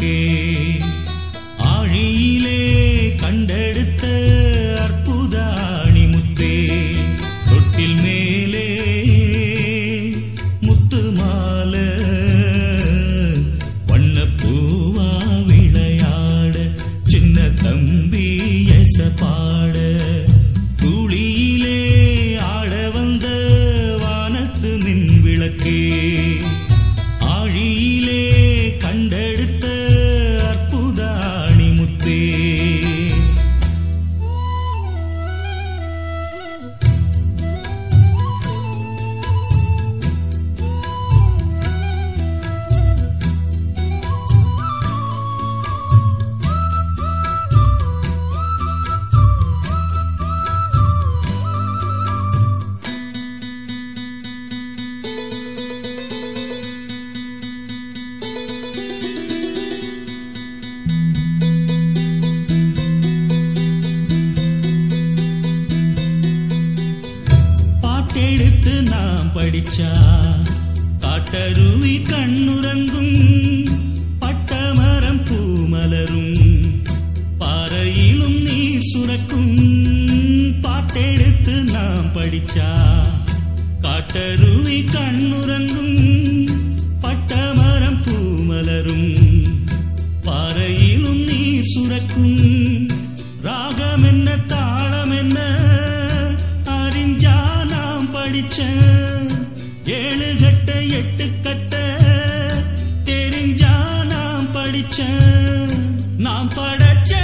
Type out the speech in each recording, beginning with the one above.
के கண்ணிலும் நீர் சுரக்கும் பாட்டெடுத்து நாம் படிச்சா. காட்டருவி கண்ணுறங்கும் பட்டமரம் பூமலரும். பாறையிலும் நீர் சுரக்கும் ராகம் என்ன தாளம் என்ன அறிஞ்சா நாம் படிச்ச. ஏழு கட்ட எட்டு கட்ட தெரிஞ்சா நாம் படிச்ச. நாம் படைச்ச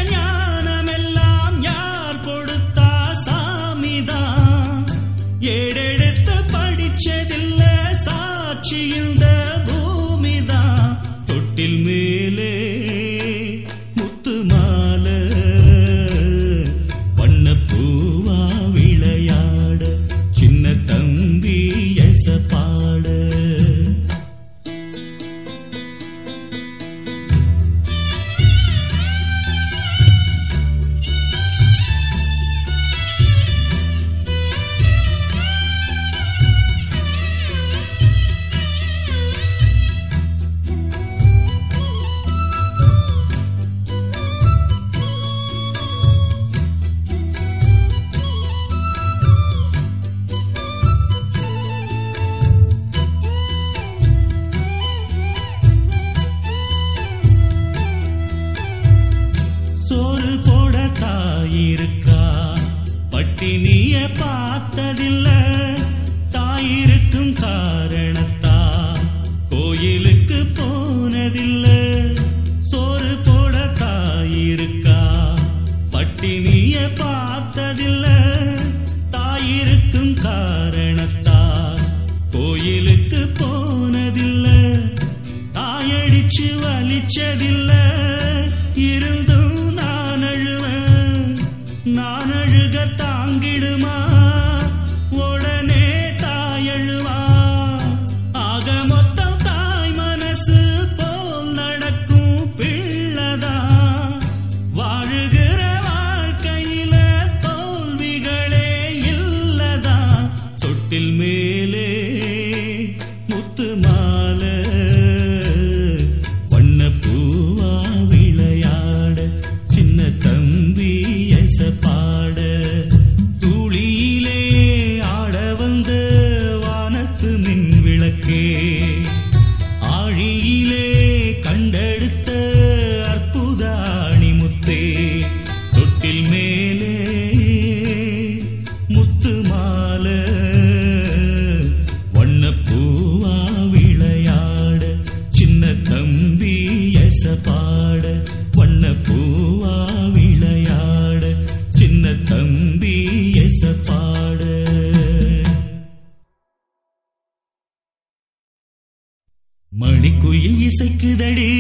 மணிக்குயில் இசைக்குதடி.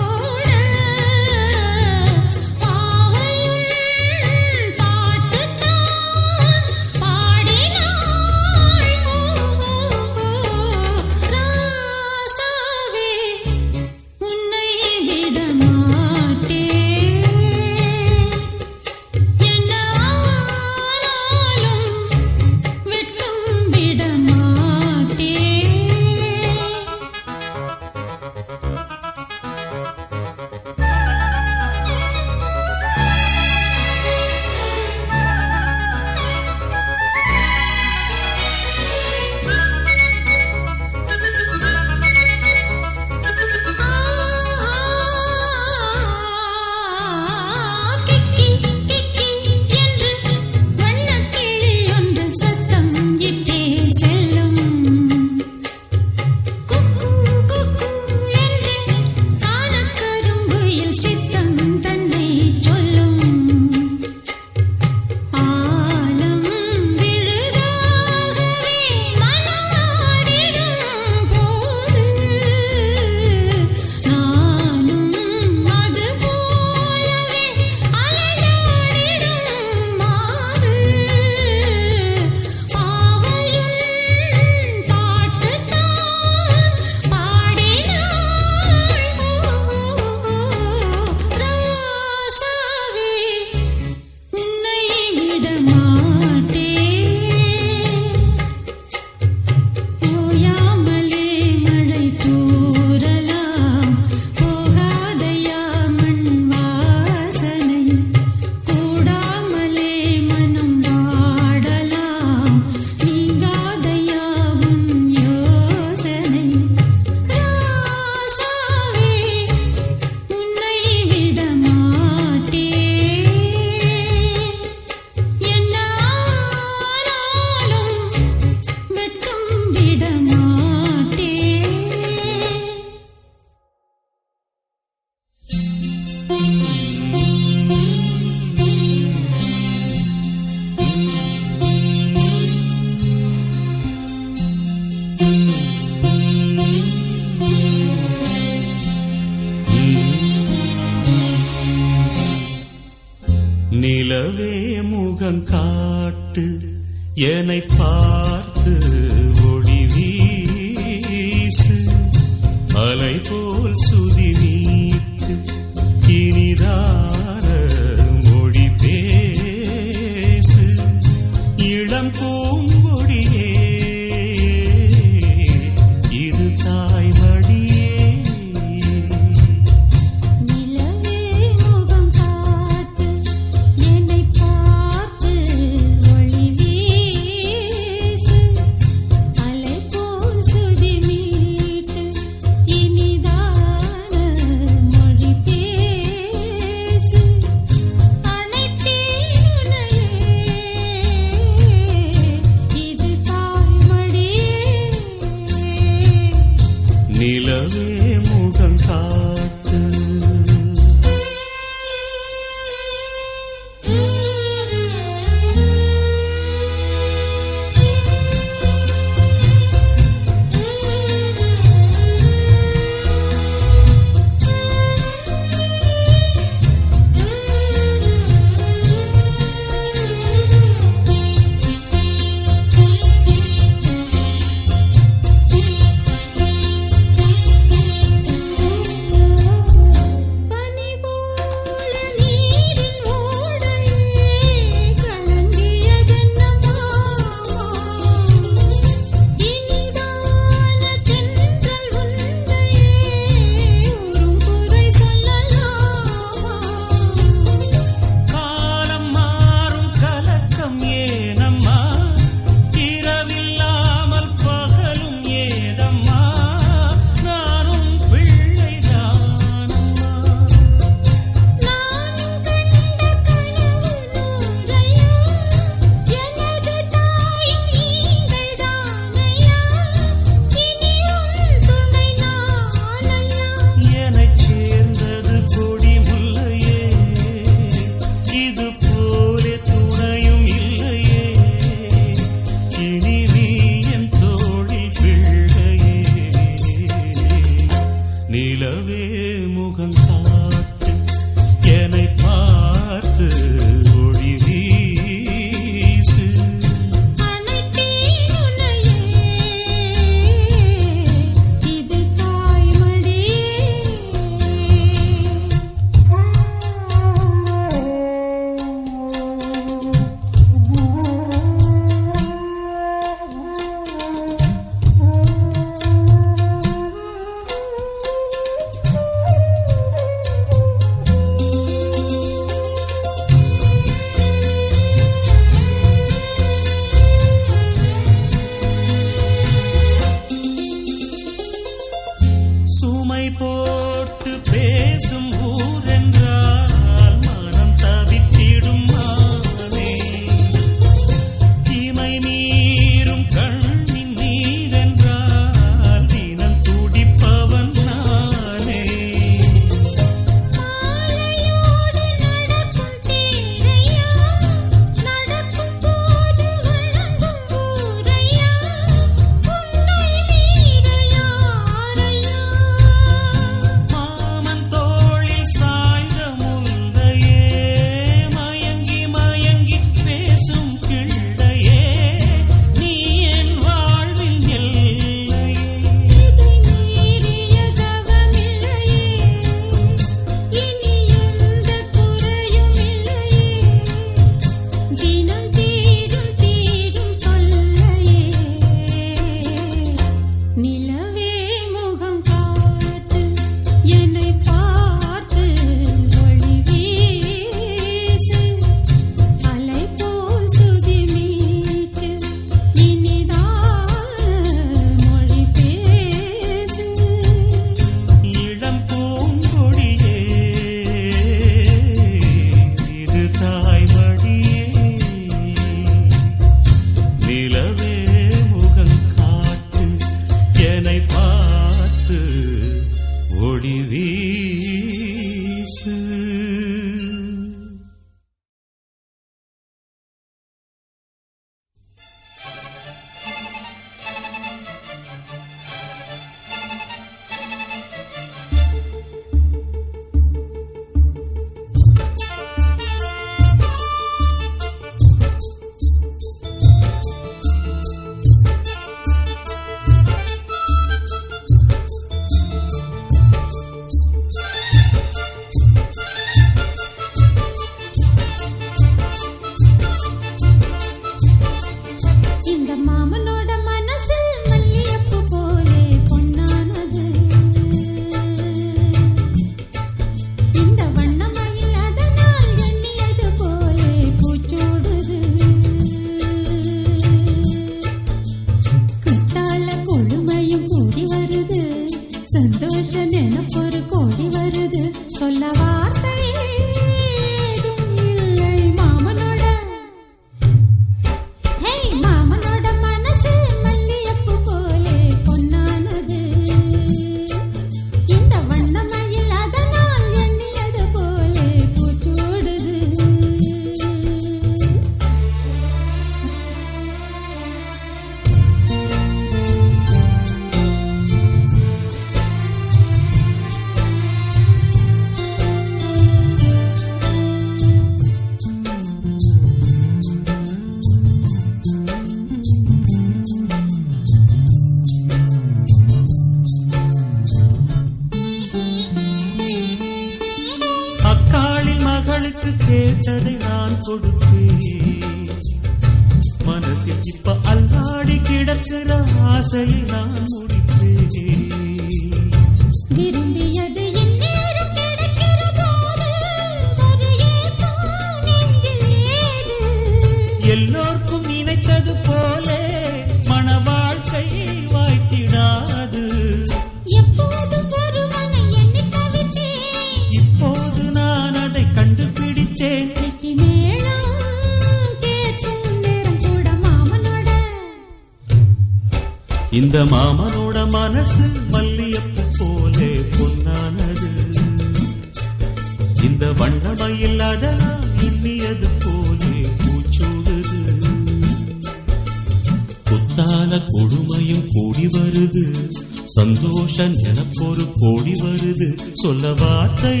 கூடி வருது. சந்தோஷம் எனப்பொரு கோடி வருது. சொல்ல வார்த்தை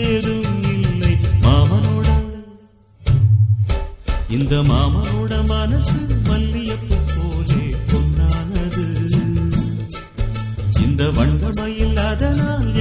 ஏதும் இல்லை. மாமனோட இந்த மாமனோட மனசு மல்லியப்பு போலே பொன்னானது. இந்த வண்டமையில் அதனால்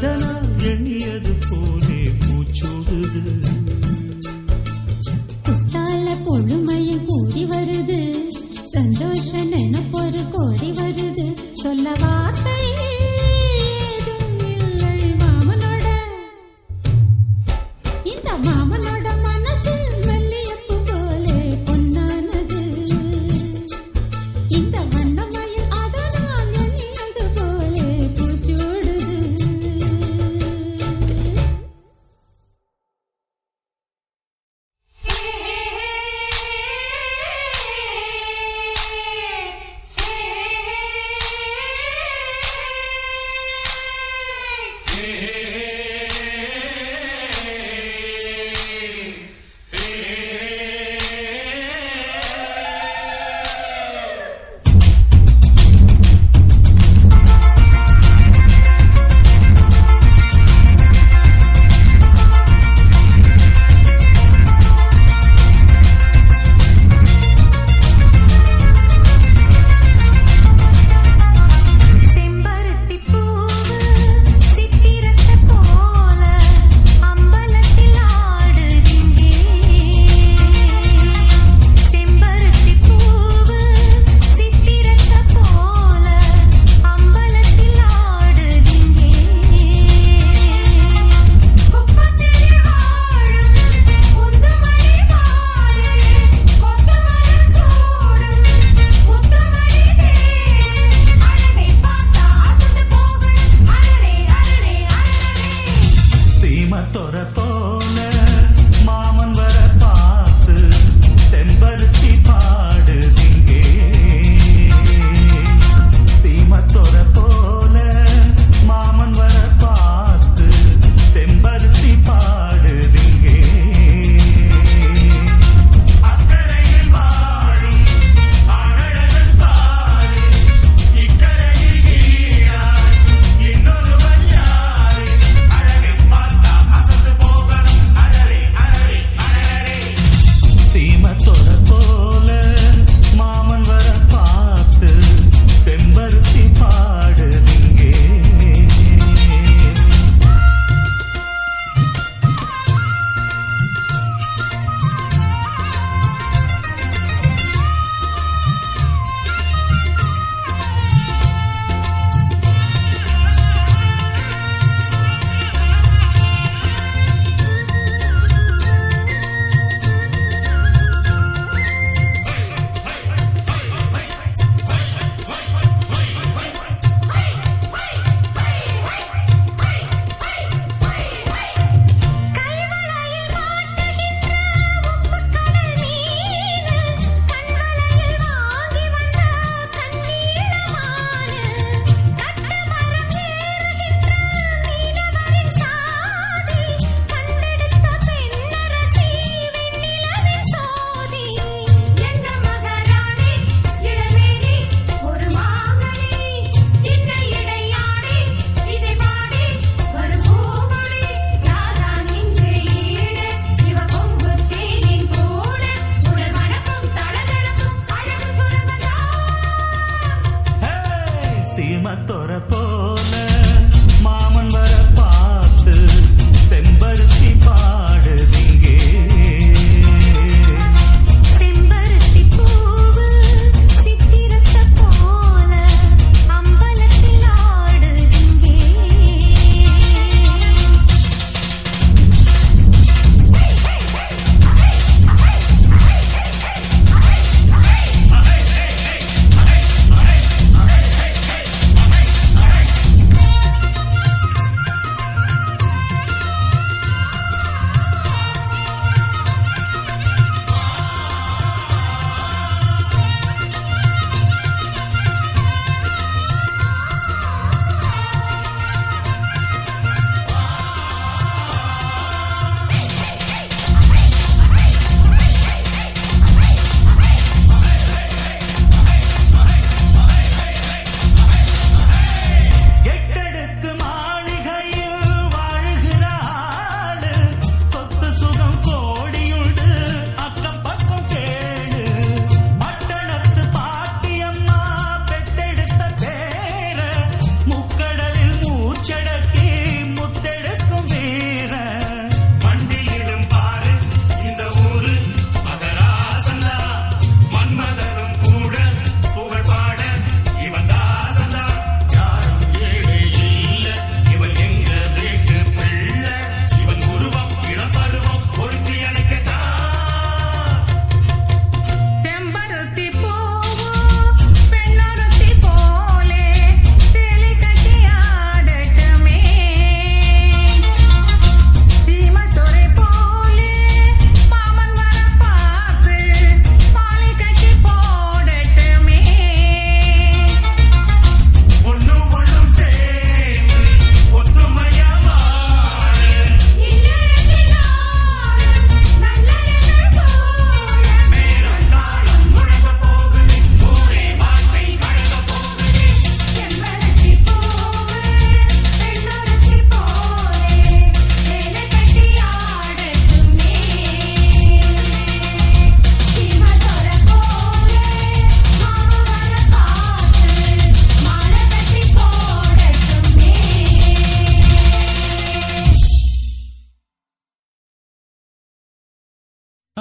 ಸದನಾ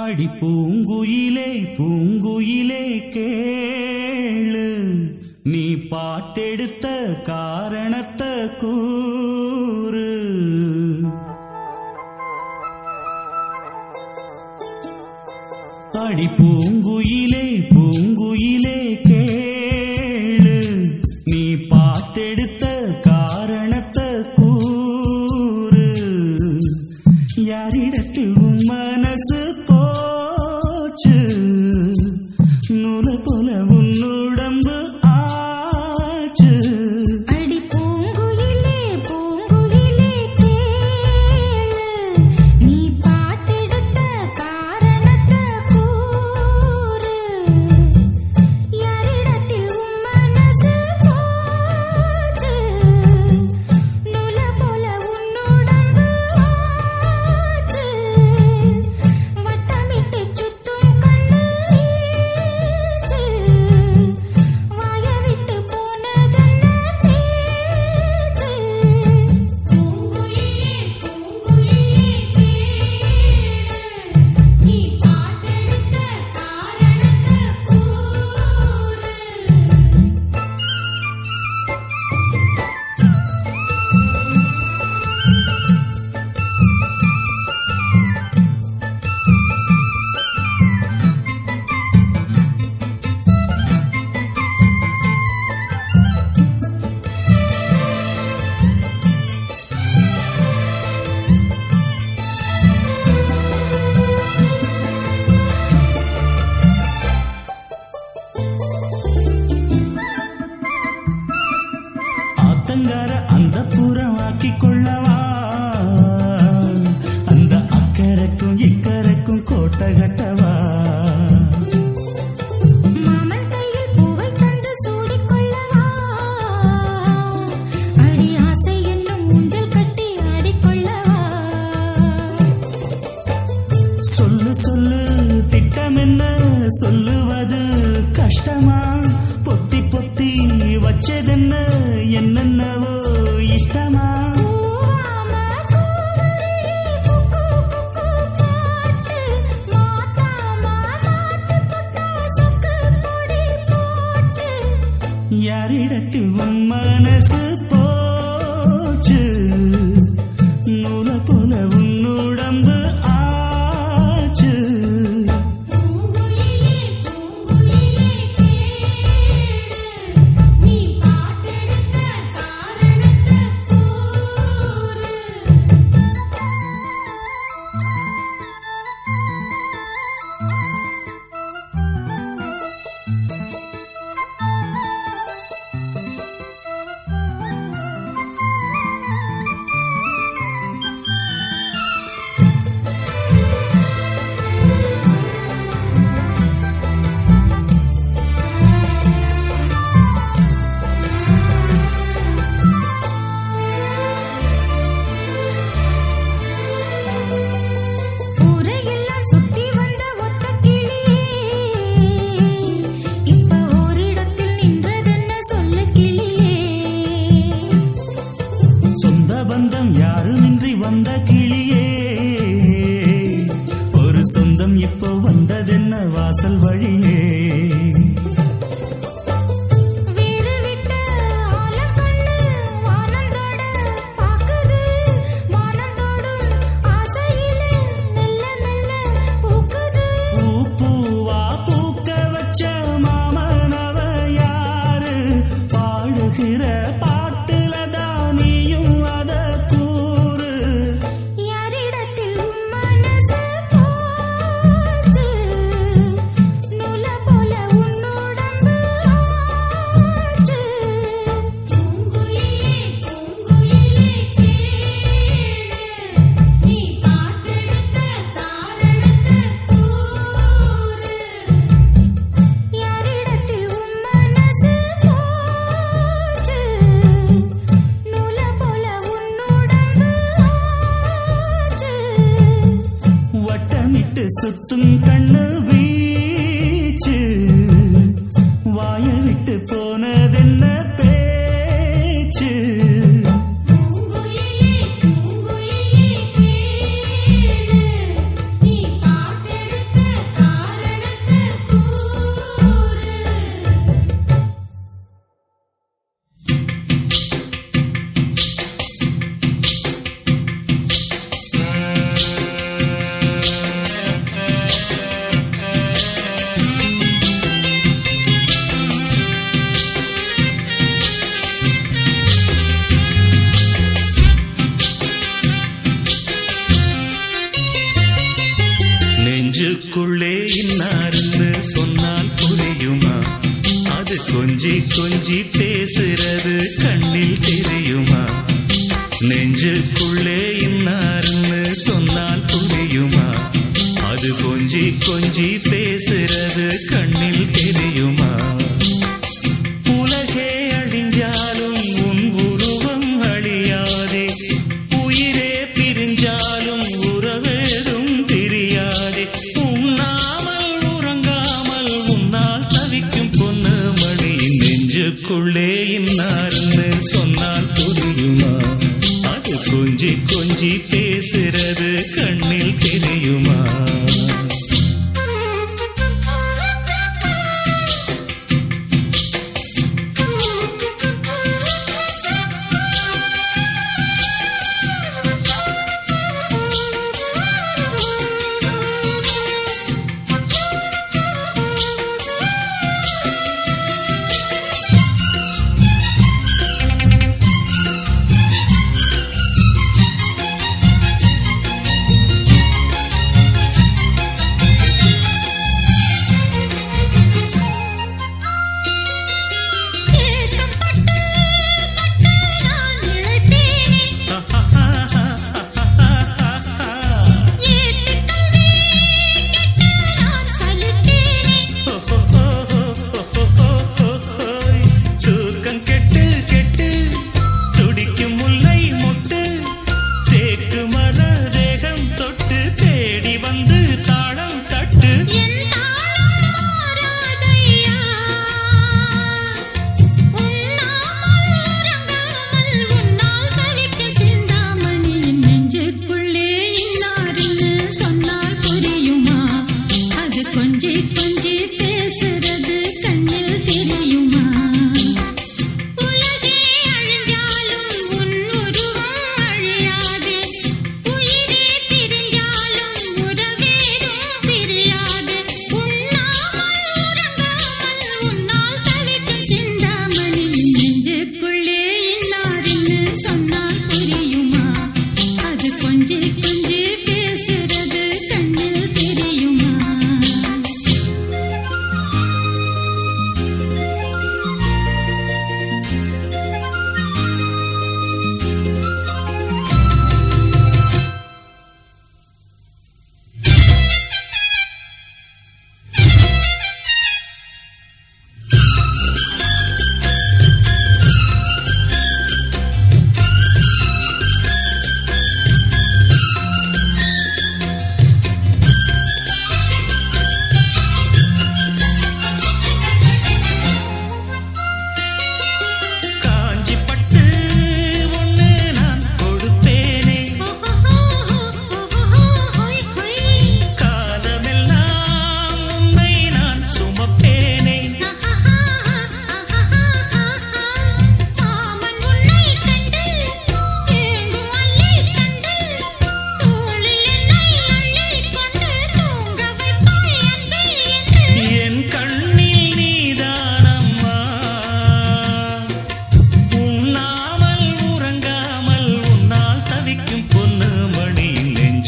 அடி பூங்குயிலே பூங்குயிலே கேளு. நீ பாட்டெடுத்த காரணத்தை கூ நெஞ்சுக்குள்ளே இன்னார்னு சொன்னால் புரியுமா? அது கொஞ்சி கொஞ்சி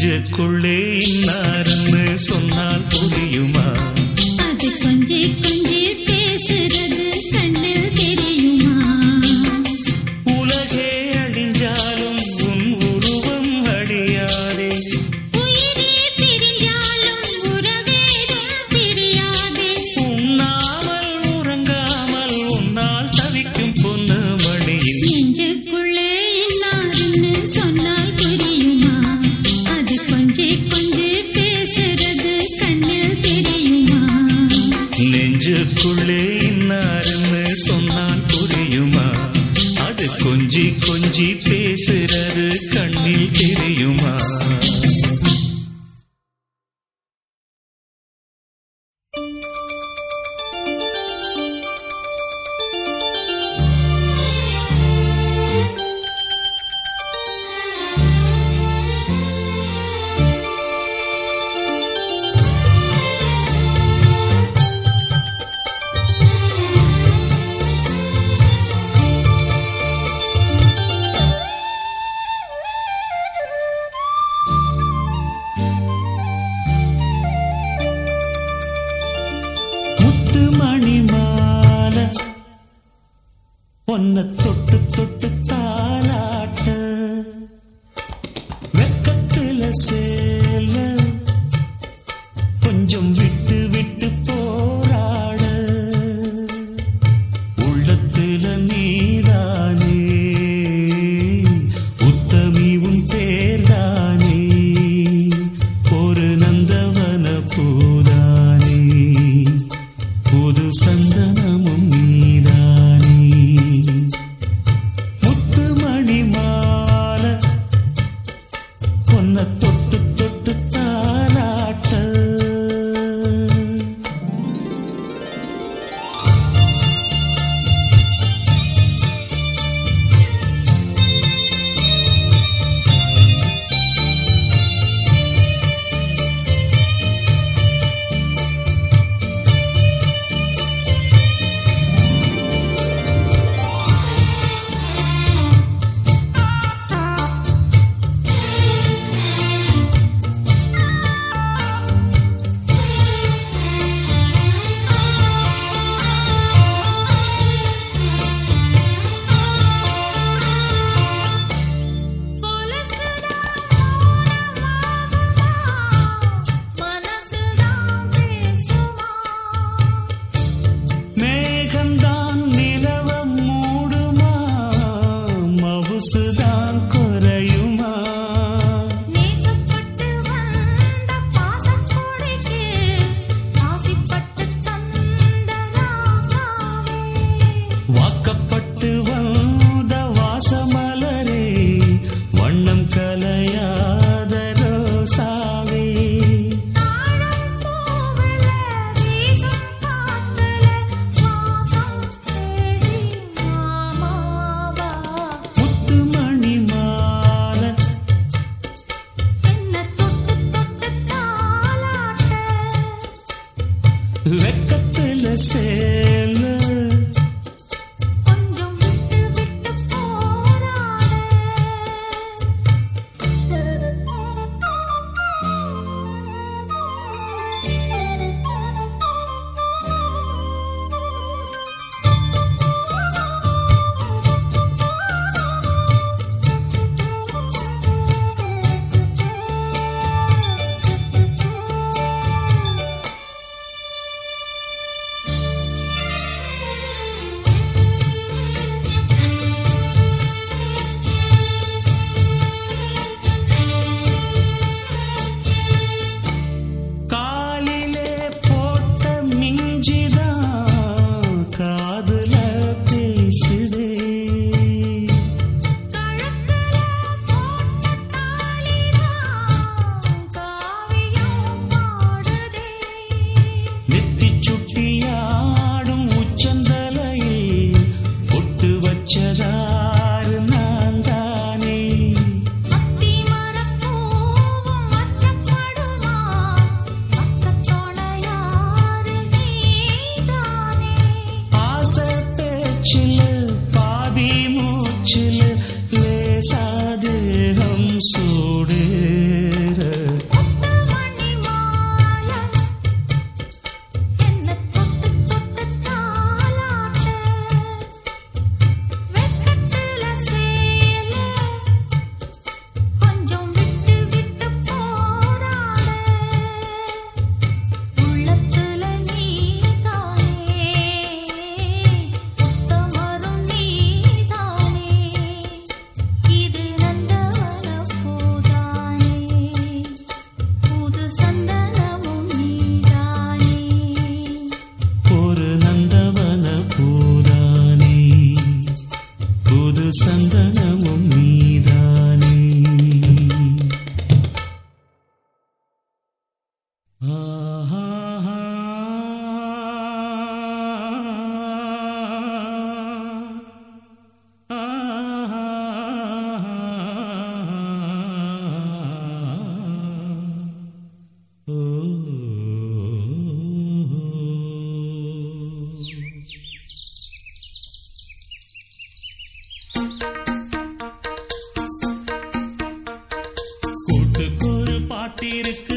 நெஞ்சுக்குள்ளே நான் வாக்கப்பட்டு வந்த வாசமலரே வண்ணம் கலையா நாட்டிற்கு